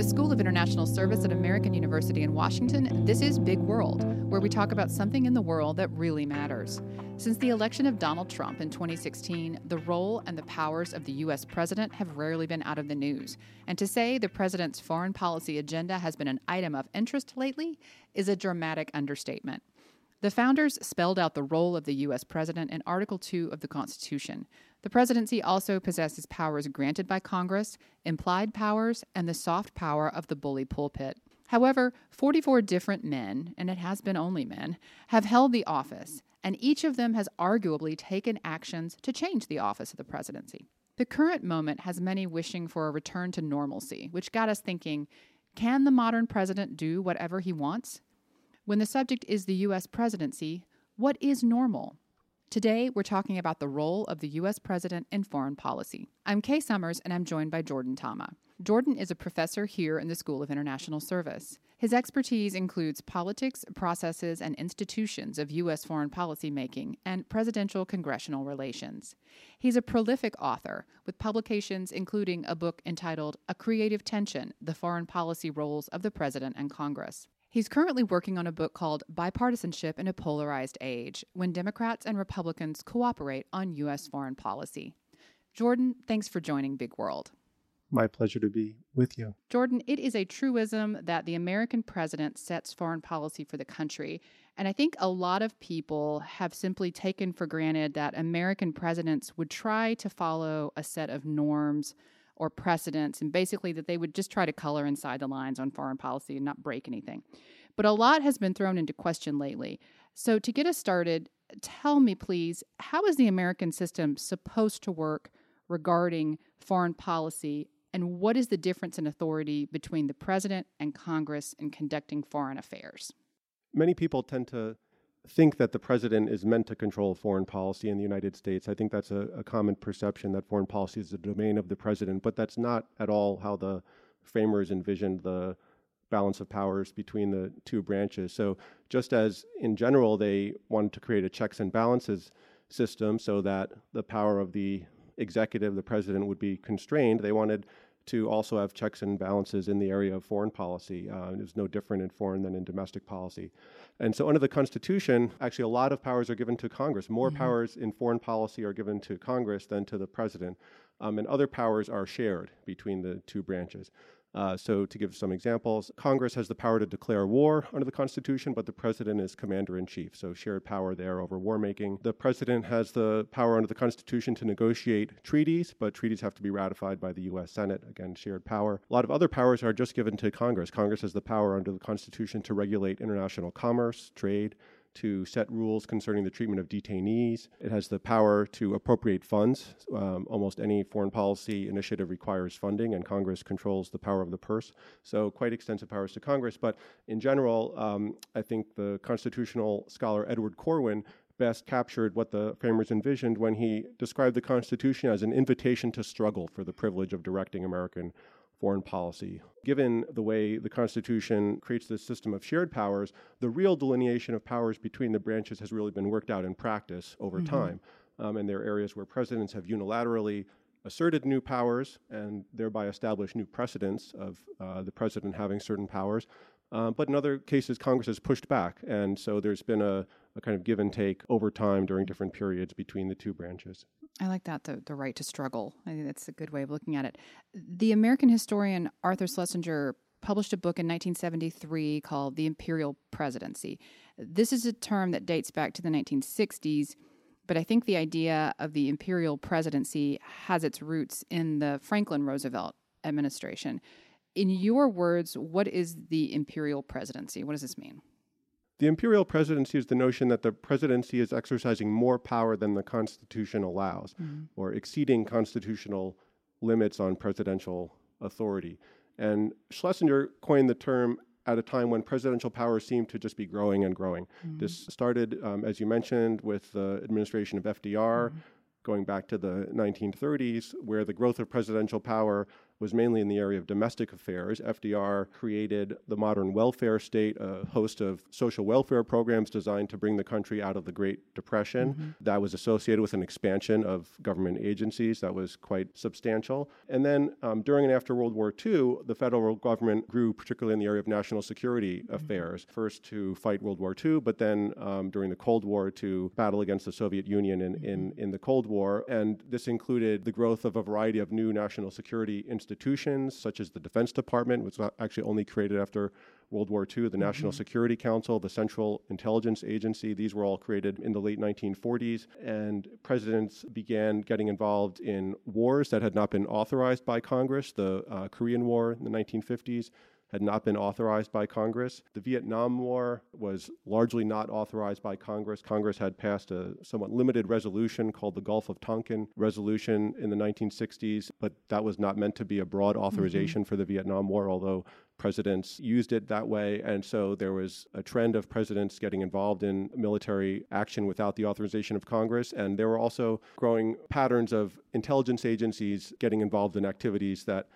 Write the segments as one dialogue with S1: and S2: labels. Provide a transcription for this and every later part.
S1: the School of International Service at American University in Washington, this is Big World, where we talk about something in the world that really matters. Since the election of Donald Trump in 2016, the role and the powers of the U.S. president have rarely been out of the news. And to say the president's foreign policy agenda has been an item of interest lately is a dramatic understatement. The founders spelled out the role of the U.S. president in Article 2 of the Constitution. The presidency also possesses powers granted by Congress, implied powers, and the soft power of the bully pulpit. However, 44 different men, and it has been only men, have held the office, and each of them has arguably taken actions to change the office of the presidency. The current moment has many wishing for a return to normalcy, which got us thinking can the modern president do whatever he wants? When the subject is the U.S. presidency, what is normal? Today, we're talking about the role of the U.S. president in foreign policy. I'm Kay Summers, and I'm joined by Jordan Tama. Jordan is a professor here in the School of International Service. His expertise includes politics, processes, and institutions of U.S. foreign policy making and presidential congressional relations. He's a prolific author with publications including a book entitled A Creative Tension The Foreign Policy Roles of the President and Congress. He's currently working on a book called Bipartisanship in a Polarized Age When Democrats and Republicans Cooperate on U.S. Foreign Policy. Jordan, thanks for joining Big World.
S2: My pleasure to be with you.
S1: Jordan, it is a truism that the American president sets foreign policy for the country. And I think a lot of people have simply taken for granted that American presidents would try to follow a set of norms or precedents, and basically that they would just try to color inside the lines on foreign policy and not break anything. But a lot has been thrown into question lately. So, to get us started, tell me, please, how is the American system supposed to work regarding foreign policy, and what is the difference in authority between the president and Congress in conducting foreign affairs?
S2: Many people tend to think that the president is meant to control foreign policy in the United States. I think that's a, a, common perception that foreign policy is the domain of the president, but that's not at all how the framers envisioned the balance of powers between the two branches. So, just as in general they wanted to create a checks and balances system so that the power of the executive, the president, would be constrained, they wanted to also have checks and balances in the area of foreign policy. Uh, it's no different in foreign than in domestic policy. And so, under the Constitution, actually, a lot of powers are given to Congress. More mm-hmm. powers in foreign policy are given to Congress than to the president, um, and other powers are shared between the two branches. Uh, so, to give some examples, Congress has the power to declare war under the Constitution, but the president is commander in chief, so shared power there over war making. The president has the power under the Constitution to negotiate treaties, but treaties have to be ratified by the U.S. Senate, again, shared power. A lot of other powers are just given to Congress. Congress has the power under the Constitution to regulate international commerce, trade, to set rules concerning the treatment of detainees. It has the power to appropriate funds. Um, almost any foreign policy initiative requires funding, and Congress controls the power of the purse. So, quite extensive powers to Congress. But in general, um, I think the constitutional scholar Edward Corwin best captured what the framers envisioned when he described the Constitution as an invitation to struggle for the privilege of directing American foreign policy. Given the way the Constitution creates this system of shared powers, the real delineation of powers between the branches has really been worked out in practice over mm-hmm. time. Um, and there are areas where presidents have unilaterally asserted new powers and thereby established new precedents of uh, the president having certain powers. Um, but in other cases, Congress has pushed back. And so there's been a, a kind of give and take over time during different periods between the two branches.
S1: I like that, the, the right to struggle. I think that's a good way of looking at it. The American historian Arthur Schlesinger published a book in 1973 called The Imperial Presidency. This is a term that dates back to the 1960s, but I think the idea of the imperial presidency has its roots in the Franklin Roosevelt administration. In your words, what is the imperial presidency? What does this mean?
S2: The imperial presidency is the notion that the presidency is exercising more power than the Constitution allows, mm-hmm. or exceeding constitutional limits on presidential authority. And Schlesinger coined the term at a time when presidential power seemed to just be growing and growing. Mm-hmm. This started, um, as you mentioned, with the administration of FDR, mm-hmm. going back to the 1930s, where the growth of presidential power was mainly in the area of domestic affairs. FDR created the modern welfare state, a host of social welfare programs designed to bring the country out of the Great Depression. Mm-hmm. That was associated with an expansion of government agencies that was quite substantial. And then um, during and after World War II, the federal government grew, particularly in the area of national security mm-hmm. affairs, first to fight World War II, but then um, during the Cold War to battle against the Soviet Union in, mm-hmm. in, in the Cold War. And this included the growth of a variety of new national security institutions, such as the Defense Department, which was actually only created after World War II, the mm-hmm. National Security Council, the Central Intelligence Agency. These were all created in the late 1940s. And presidents began getting involved in wars that had not been authorized by Congress. The uh, Korean War in the 1950s, had not been authorized by Congress. The Vietnam War was largely not authorized by Congress. Congress had passed a somewhat limited resolution called the Gulf of Tonkin Resolution in the 1960s, but that was not meant to be a broad mm-hmm. authorization mm-hmm. for the Vietnam War, although presidents used it that way. And so there was a trend of presidents getting involved in military action without the authorization of Congress. And there were also growing patterns of intelligence agencies getting involved in activities that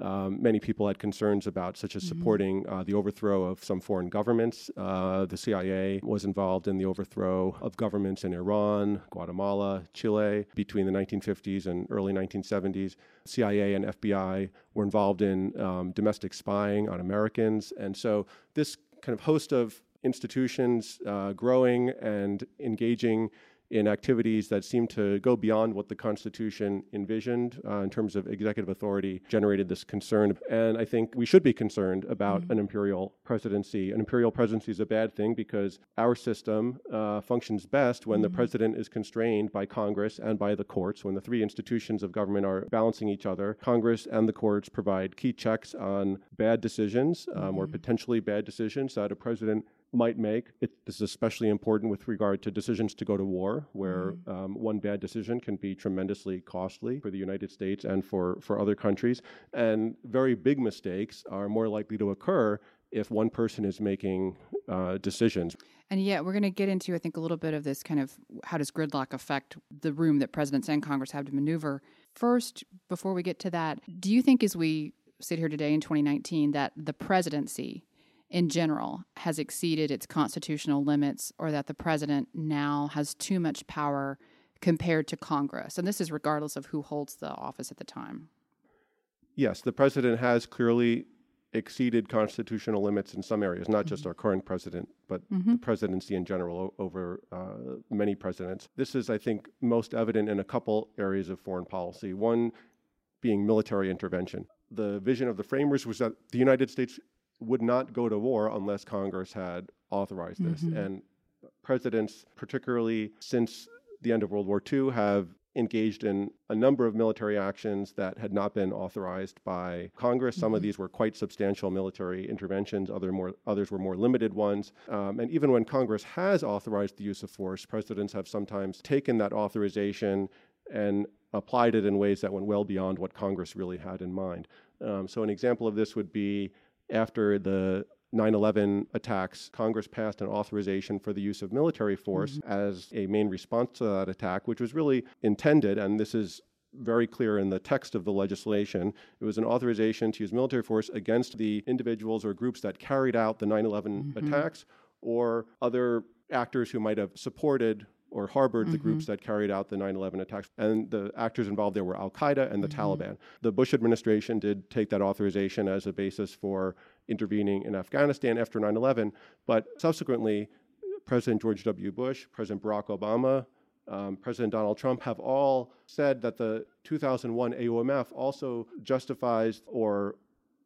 S2: um, many people had concerns about, such as mm-hmm. supporting uh, the overthrow of some foreign governments. Uh, the CIA was involved in the overthrow of governments in Iran, Guatemala, Chile between the 1950s and early 1970s. CIA and FBI were involved in um, domestic spying on Americans. And so this kind of host of institutions uh, growing and engaging in activities that seem to go beyond what the Constitution envisioned uh, in terms of executive authority generated this concern. And I think we should be concerned about mm-hmm. an imperial presidency. An imperial presidency is a bad thing because our system uh, functions best when mm-hmm. the president is constrained by Congress and by the courts, when the three institutions of government are balancing each other. Congress and the courts provide key checks on bad decisions um, mm-hmm. or potentially bad decisions that a president might make. It, this is especially important with regard to decisions to go to war, where mm-hmm. um, one bad decision can be tremendously costly for the United States and for, for other countries. And very big mistakes are more likely to occur if one person is making uh, decisions.
S1: And yet, we're going to get into, I think, a little bit of this kind of how does gridlock affect the room that presidents and Congress have to maneuver. First, before we get to that, do you think as we sit here today in 2019 that the presidency in general has exceeded its constitutional limits or that the president now has too much power compared to Congress. And this is regardless of who holds the office at the time.
S2: Yes, the president has clearly exceeded constitutional limits in some areas, not mm-hmm. just our current president, but mm-hmm. the presidency in general o- over uh, many presidents. This is, I think, most evident in a couple areas of foreign policy. One being military intervention. The vision of the framers was that the United States would not go to war unless Congress had authorized this. Mm-hmm. And presidents, particularly since the end of World War II, have engaged in a number of military actions that had not been authorized by Congress. Some mm-hmm. of these were quite substantial military interventions, other more, others were more limited ones. Um, and even when Congress has authorized the use of force, presidents have sometimes taken that authorization and applied it in ways that went well beyond what Congress really had in mind. Um, so, an example of this would be after the 9 11 attacks, Congress passed an authorization for the use of military force mm-hmm. as a main response to that attack, which was really intended, and this is very clear in the text of the legislation. It was an authorization to use military force against the individuals or groups that carried out the 9 11 mm-hmm. attacks or other actors who might have supported or harbored mm-hmm. the groups mm-hmm. that carried out the 9 11 attacks. And the actors involved there were Al Qaeda and the mm-hmm. Taliban. The Bush administration did take that authorization as a basis for intervening in Afghanistan after 9 11, but subsequently, President George W. Bush, President Barack Obama, um, President Donald Trump have all said that the 2001 AUMF also justifies or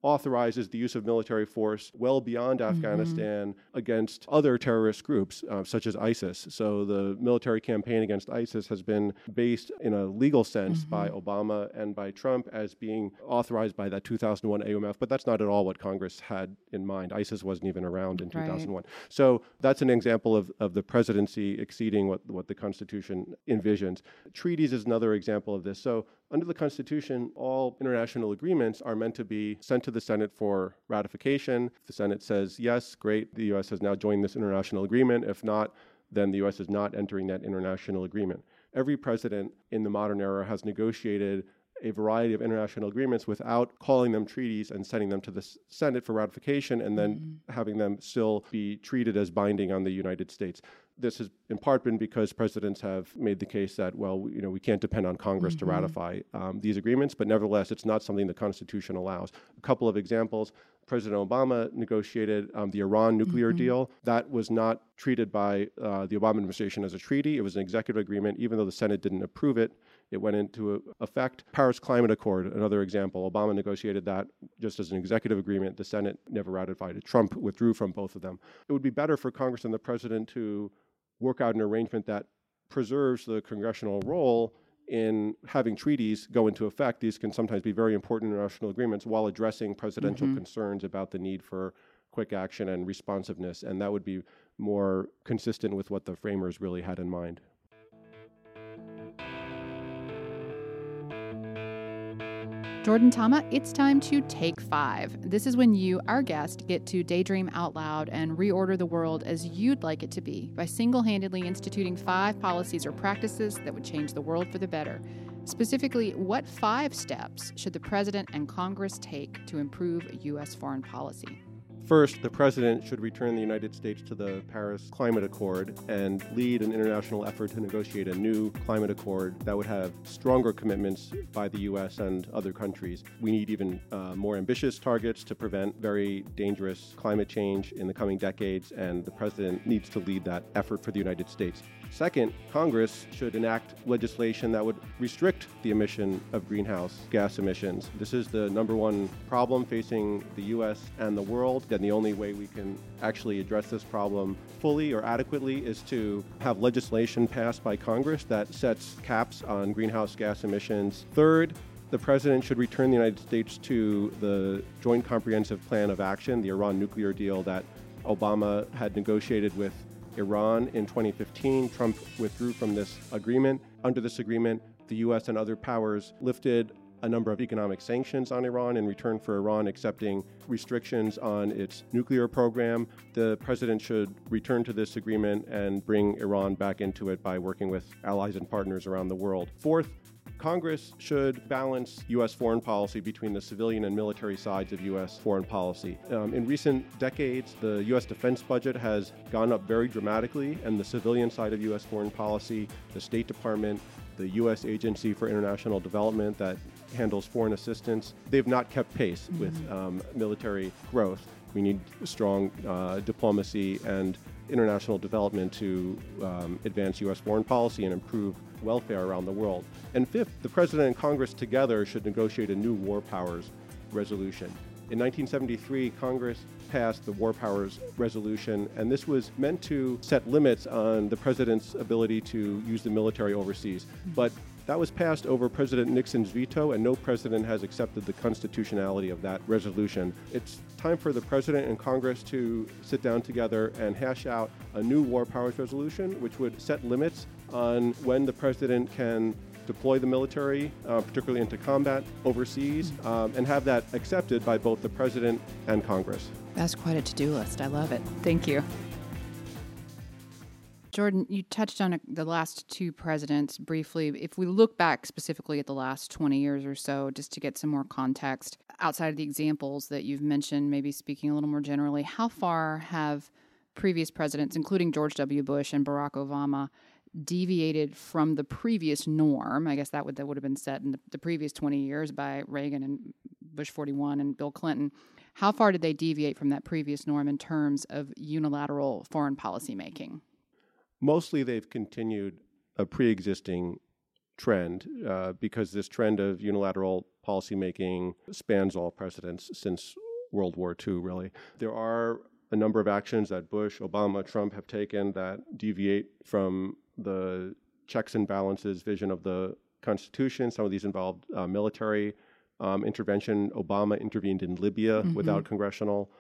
S2: authorizes the use of military force well beyond mm-hmm. Afghanistan against other terrorist groups, uh, such as ISIS. So the military campaign against ISIS has been based in a legal sense mm-hmm. by Obama and by Trump as being authorized by that 2001 AUMF, but that's not at all what Congress had in mind. ISIS wasn't even around in right. 2001. So that's an example of, of the presidency exceeding what, what the Constitution envisions. Treaties is another example of this. So under the Constitution, all international agreements are meant to be sent to the Senate for ratification. If the Senate says yes, great, the U.S. has now joined this international agreement. If not, then the U.S. is not entering that international agreement. Every president in the modern era has negotiated a variety of international agreements without calling them treaties and sending them to the Senate for ratification and then mm-hmm. having them still be treated as binding on the United States. This has in part been because presidents have made the case that, well, you know, we can't depend on Congress mm-hmm. to ratify um, these agreements, but nevertheless, it's not something the Constitution allows. A couple of examples President Obama negotiated um, the Iran nuclear mm-hmm. deal. That was not treated by uh, the Obama administration as a treaty. It was an executive agreement, even though the Senate didn't approve it. It went into effect. Paris Climate Accord, another example. Obama negotiated that just as an executive agreement. The Senate never ratified it. Trump withdrew from both of them. It would be better for Congress and the president to work out an arrangement that preserves the congressional role in having treaties go into effect. These can sometimes be very important international agreements while addressing presidential mm-hmm. concerns about the need for quick action and responsiveness. And that would be more consistent with what the framers really had in mind.
S1: Jordan Tama, it's time to take five. This is when you, our guest, get to daydream out loud and reorder the world as you'd like it to be by single handedly instituting five policies or practices that would change the world for the better. Specifically, what five steps should the President and Congress take to improve U.S. foreign policy?
S2: First, the president should return the United States to the Paris Climate Accord and lead an international effort to negotiate a new climate accord that would have stronger commitments by the U.S. and other countries. We need even uh, more ambitious targets to prevent very dangerous climate change in the coming decades, and the president needs to lead that effort for the United States. Second, Congress should enact legislation that would restrict the emission of greenhouse gas emissions. This is the number one problem facing the U.S. and the world, and the only way we can actually address this problem fully or adequately is to have legislation passed by Congress that sets caps on greenhouse gas emissions. Third, the president should return the United States to the Joint Comprehensive Plan of Action, the Iran nuclear deal that Obama had negotiated with Iran in 2015. Trump withdrew from this agreement. Under this agreement, the U.S. and other powers lifted a number of economic sanctions on Iran in return for Iran accepting restrictions on its nuclear program. The president should return to this agreement and bring Iran back into it by working with allies and partners around the world. Fourth, Congress should balance U.S. foreign policy between the civilian and military sides of U.S. foreign policy. Um, in recent decades, the U.S. defense budget has gone up very dramatically, and the civilian side of U.S. foreign policy, the State Department, the U.S. Agency for International Development that handles foreign assistance, they've not kept pace mm-hmm. with um, military growth. We need strong uh, diplomacy and international development to um, advance U.S. foreign policy and improve welfare around the world. And fifth, the President and Congress together should negotiate a new war powers resolution. In 1973, Congress passed the War Powers Resolution, and this was meant to set limits on the president's ability to use the military overseas. But that was passed over President Nixon's veto, and no president has accepted the constitutionality of that resolution. It's time for the president and Congress to sit down together and hash out a new war powers resolution, which would set limits on when the president can deploy the military, uh, particularly into combat overseas, um, and have that accepted by both the president and Congress.
S1: That's quite a to do list. I love it. Thank you. Jordan, you touched on uh, the last two presidents briefly. If we look back specifically at the last 20 years or so, just to get some more context, outside of the examples that you've mentioned, maybe speaking a little more generally, how far have previous presidents, including George W. Bush and Barack Obama, deviated from the previous norm? I guess that would that would have been set in the, the previous 20 years by Reagan and Bush 41 and Bill Clinton. How far did they deviate from that previous norm in terms of unilateral foreign policy making?
S2: Mostly they've continued a pre-existing trend uh, because this trend of unilateral policymaking spans all precedents since World War II, really. There are a number of actions that Bush, Obama, Trump have taken that deviate from the checks and balances vision of the Constitution. Some of these involved uh, military um, intervention. Obama intervened in Libya mm-hmm. without congressional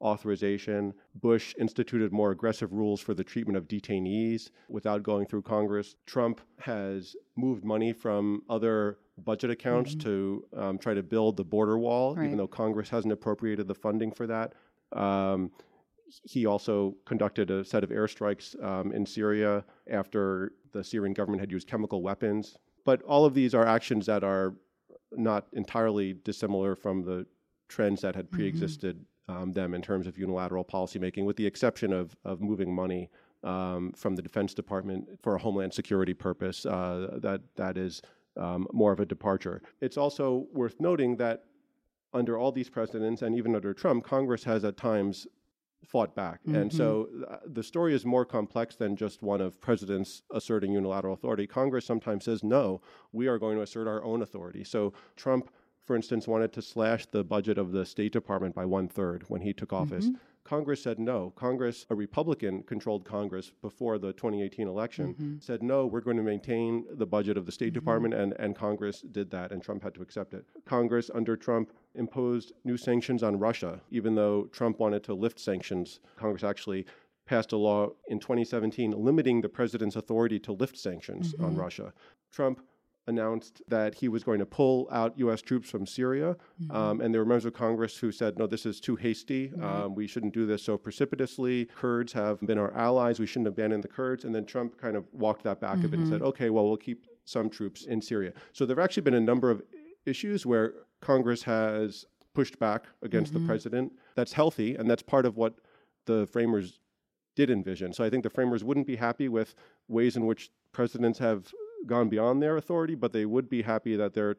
S2: authorization. Bush instituted more aggressive rules for the treatment of detainees without going through Congress. Trump has moved money from other budget accounts mm-hmm. to um, try to build the border wall, right. even though Congress hasn't appropriated the funding for that. Um, he also conducted a set of airstrikes um, in Syria after the Syrian government had used chemical weapons. But all of these are actions that are not entirely dissimilar from the trends that had pre-existed mm-hmm. Um, them in terms of unilateral policymaking, with the exception of of moving money um, from the Defense Department for a homeland security purpose. Uh, that that is um, more of a departure. It's also worth noting that under all these presidents and even under Trump, Congress has at times fought back. Mm-hmm. And so uh, the story is more complex than just one of presidents asserting unilateral authority. Congress sometimes says, no, we are going to assert our own authority. So Trump, for instance, wanted to slash the budget of the State Department by one third when he took office. Mm-hmm. Congress said no. Congress, a Republican controlled Congress before the 2018 election, mm-hmm. said no, we're going to maintain the budget of the State mm-hmm. Department, and, and Congress did that, and Trump had to accept it. Congress, under Trump, imposed new sanctions on Russia, even though Trump wanted to lift sanctions. Congress actually passed a law in 2017 limiting the president's authority to lift sanctions mm-hmm. on Russia. Trump announced that he was going to pull out U.S. troops from Syria. Mm-hmm. Um, and there were members of Congress who said, no, this is too hasty. Mm-hmm. Um, we shouldn't do this so precipitously. Kurds have been our allies. We shouldn't abandon the Kurds. And then Trump kind of walked that back mm-hmm. a bit and said, mm-hmm. okay, well, we'll keep some troops in Syria. So there have actually been a number of issues where Congress has pushed back against the mm-hmm. president. That's healthy, and that's part of what the framers did envision. So I think the framers wouldn't be happy with ways in which presidents have gone beyond their authority, but they would be happy that there are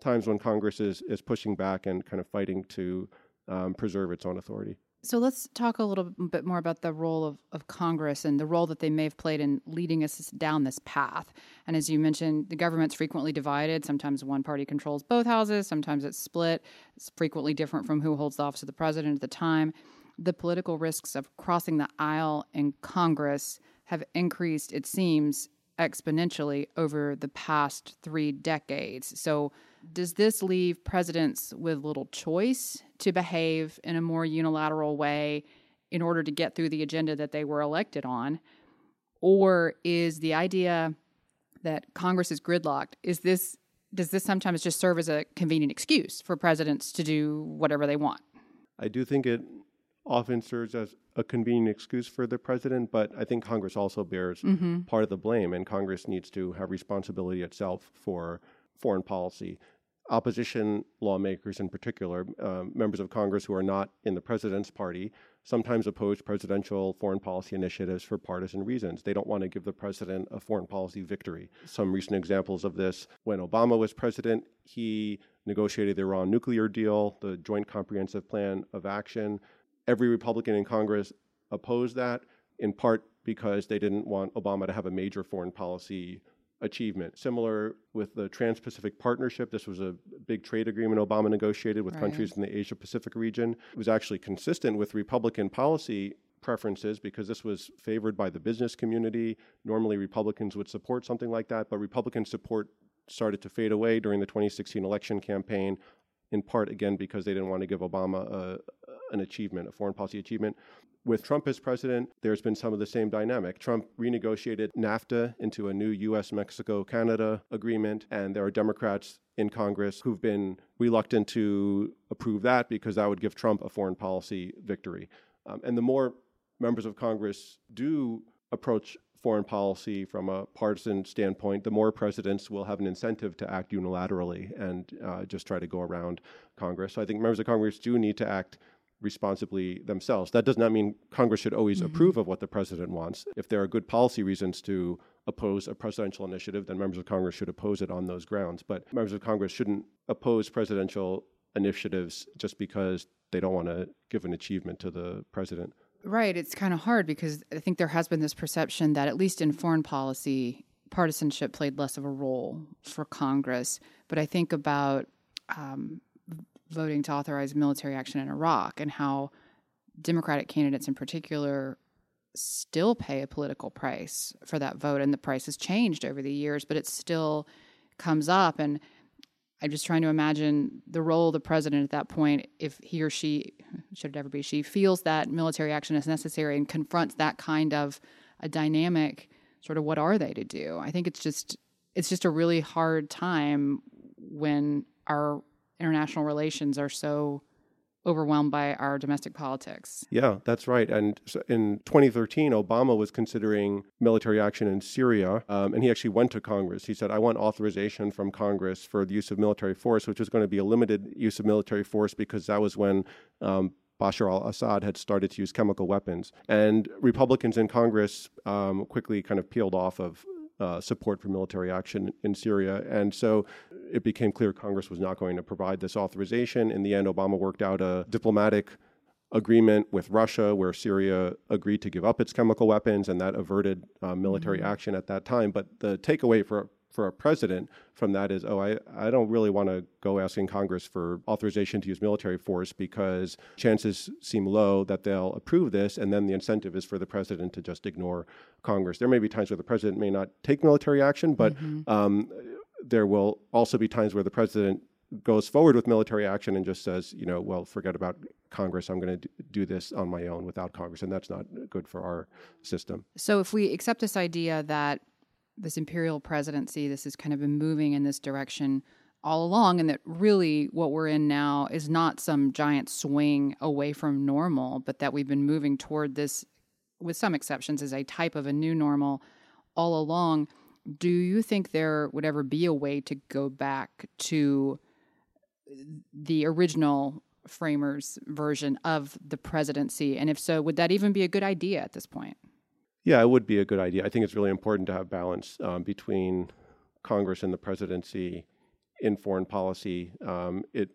S2: times when Congress is, is pushing back and kind of fighting to um, preserve its own authority.
S1: So let's talk a little bit more about the role of, of Congress and the role that they may have played in leading us down this path. And as you mentioned, the government's frequently divided. Sometimes one party controls both houses, sometimes it's split. It's frequently different from who holds the office of the president at the time. The political risks of crossing the aisle in Congress have increased, it seems, exponentially over the past three decades. So, does this leave presidents with little choice to behave in a more unilateral way in order to get through the agenda that they were elected on? Or is the idea that Congress is gridlocked, is this does this sometimes just serve as a convenient excuse for presidents to do whatever they want?
S2: I do think it often serves as a convenient excuse for the president, but I think Congress also bears mm-hmm. part of the blame, and Congress needs to have responsibility itself for foreign policy. Opposition lawmakers, in particular, uh, members of Congress who are not in the president's party, sometimes oppose presidential foreign policy initiatives for partisan reasons. They don't want to give the president a foreign policy victory. Some recent examples of this when Obama was president, he negotiated the Iran nuclear deal, the Joint Comprehensive Plan of Action every Republican in Congress opposed that, in part because they didn't want Obama to have a major foreign policy achievement. Similar with the Trans Pacific Partnership, this was a big trade agreement Obama negotiated with right. countries in the Asia Pacific region. It was actually consistent with Republican policy preferences because this was favored by the business community. Normally, Republicans would support something like that, but Republican support started to fade away during the 2016 election campaign, in part, again, because they didn't want to give Obama a, an achievement, a foreign policy achievement. With Trump as president, there's been some of the same dynamic. Trump renegotiated NAFTA into a new US Mexico Canada agreement, and there are Democrats in Congress who've been reluctant to approve that because that would give Trump a foreign policy victory. Um, and the more members of Congress do approach foreign policy from a partisan standpoint, the more presidents will have an incentive to act unilaterally and uh, just try to go around Congress. So I think members of Congress do need to act responsibly themselves. That does not mean Congress should always mm-hmm. approve of what the president wants. If there are good policy reasons to oppose a presidential initiative, then members of Congress should oppose it on those grounds. But members of Congress shouldn't oppose presidential initiatives just because they don't want to give an achievement to the president.
S1: Right. It's kind of hard because I think there has been this perception that, at least in foreign policy, partisanship played less of a role for Congress. But I think about um, voting to authorize military action in Iraq and how Democratic candidates in particular still pay a political price for that vote. And the price has changed over the years, but it still comes up. And I'm just trying to imagine the role of the president at that point if he or she, should it ever be she, feels that military action is necessary and confronts that kind of a dynamic, sort of what are they to do? I think it's just it's just a really hard time when our international relations are so overwhelmed by our domestic politics.
S2: Yeah, that's right. And in 2013, Obama was considering military action in Syria, um, and he actually went to Congress. He said, I want authorization from Congress for the use of military force, which was going to be a limited use of military force because that was when um, Bashar al Assad had started to use chemical weapons. And Republicans in Congress um, quickly kind of peeled off of uh, support for military action in Syria. And so it became clear Congress was not going to provide this authorization. In the end, Obama worked out a diplomatic agreement with Russia where Syria agreed to give up its chemical weapons, and that averted uh, military mm-hmm. action at that time. But the takeaway for for a president from that is, oh, I, I don't really want to go asking Congress for authorization to use military force because chances seem low that they'll approve this, and then the incentive is for the president to just ignore Congress. There may be times where the president may not take military action, but mm-hmm. um, there will also be times where the president goes forward with military action and just says, you know, well, forget about Congress. I'm going to do this on my own without Congress, and that's not good for our system.
S1: So, if we accept this idea that this imperial presidency, this has kind of been moving in this direction all along, and that really what we're in now is not some giant swing away from normal, but that we've been moving toward this, with some exceptions, as a type of a new normal all along. Do you think there would ever be a way to go back to the original framers' version of the presidency? And if so, would that even be a good idea at this point?
S2: Yeah, it would be a good idea. I think it's really important to have balance um, between Congress and the presidency in foreign policy. Um, it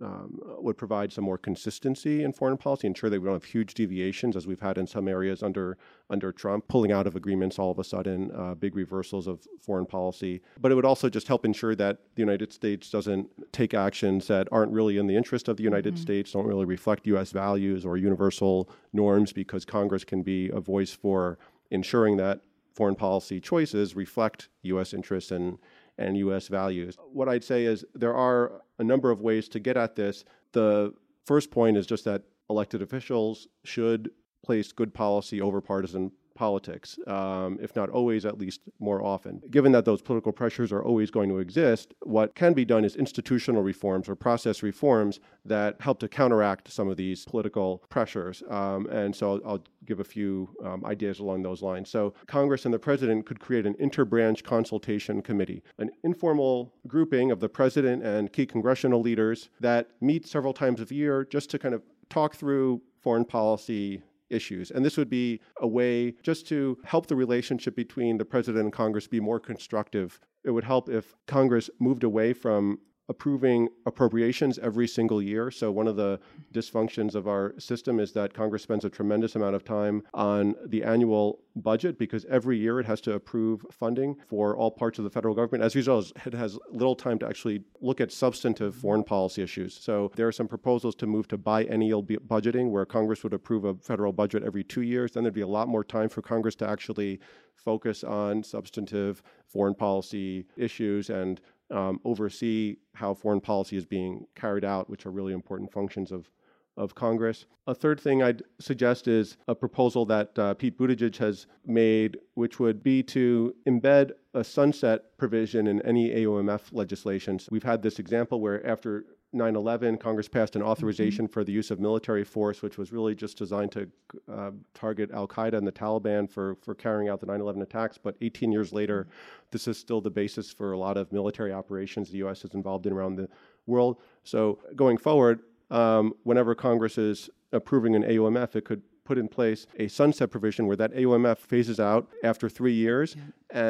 S2: um, would provide some more consistency in foreign policy, ensure that we don't have huge deviations as we've had in some areas under under Trump, pulling out of agreements all of a sudden, uh, big reversals of foreign policy. But it would also just help ensure that the United States doesn't take actions that aren't really in the interest of the United mm-hmm. States, don't really reflect U.S. values or universal norms, because Congress can be a voice for ensuring that foreign policy choices reflect U.S. interests and and U.S. values. What I'd say is there are a number of ways to get at this. The first point is just that elected officials should place good policy over partisan politics, um, if not always, at least more often. Given that those political pressures are always going to exist, what can be done is institutional reforms or process reforms that help to counteract some of these political pressures. Um, and so I'll, give a few um, ideas along those lines. So Congress and the president could create an interbranch consultation committee, an informal grouping of the president and key congressional leaders that meet several times a year just to kind of talk through foreign policy issues. And this would be a way just to help the relationship between the president and Congress be more constructive. It would help if Congress moved away from approving appropriations every single year. So, one of the dysfunctions of our system is that Congress spends a tremendous amount of time on the annual budget because every year it has to approve funding for all parts of the federal government. As a result, it has little time to actually look at substantive foreign policy issues. So, there are some proposals to move to biennial budgeting where Congress would approve a federal budget every two years. Then there'd be a lot more time for Congress to actually focus on substantive foreign policy issues and um, oversee how foreign policy is being carried out, which are really important functions of, of Congress. A third thing I'd suggest is a proposal that uh, Pete Buttigieg has made, which would be to embed a sunset provision in any AUMF legislation. So We've had this example where after 9 11, Congress passed an authorization mm-hmm. for the use of military force, which was really just designed to uh, target Al Qaeda and the Taliban for, for carrying out the 9 11 attacks. But 18 years later, mm-hmm. this is still the basis for a lot of military operations the U.S. is involved in around the world. So going forward, um, whenever Congress is approving an AUMF, it could put in place a sunset provision where that AUMF phases out after three years. Yeah.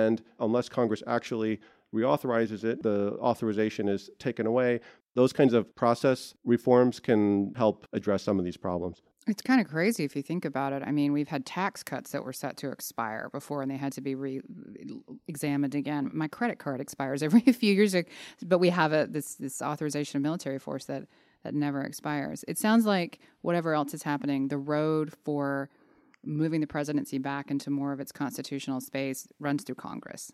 S2: And unless Congress actually reauthorizes it, the authorization is taken away. Those kinds of process reforms can help address some of these problems.
S1: It's kind of crazy if you think about it. I mean, we've had tax cuts that were set to expire before and they had to be re examined again. My credit card expires every few years, but we have a, this, this authorization of military force that, that never expires. It sounds like whatever else is happening, the road for moving the presidency back into more of its constitutional space runs through Congress.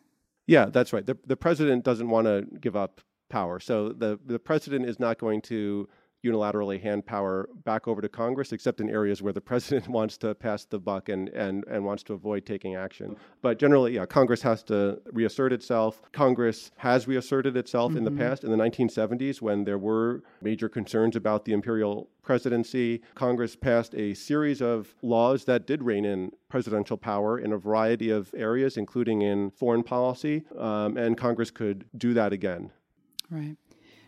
S2: Yeah, that's right. The, the president doesn't want to give up power. So the, the president is not going to unilaterally hand power back over to Congress, except in areas where the president wants to pass the buck and, and, and wants to avoid taking action. But generally, yeah, Congress has to reassert itself. Congress has reasserted itself mm-hmm. in the mm-hmm. past. In the 1970s, when there were major concerns about the imperial presidency, Congress passed a series of laws that did rein in presidential power in a variety of areas, including in foreign policy, um, and Congress could do that again.
S1: Right.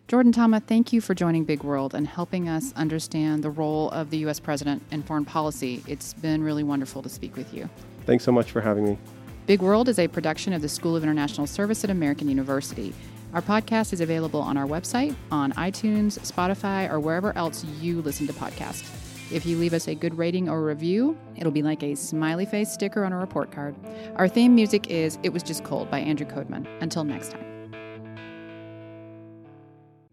S1: Jordan Tama, thank you for joining Big World and helping us understand the role of the U.S. president in foreign policy. It's been really wonderful to speak with you.
S2: Thanks so much for having me.
S1: Big World is a production of the School of International Service at American University. Our podcast is available on our website, on iTunes, Spotify, or wherever else you listen to podcasts. If you leave us a good rating or review, it'll be like a smiley face sticker on a report card. Our theme music is It Was Just Cold by Andrew Codeman. Until next time.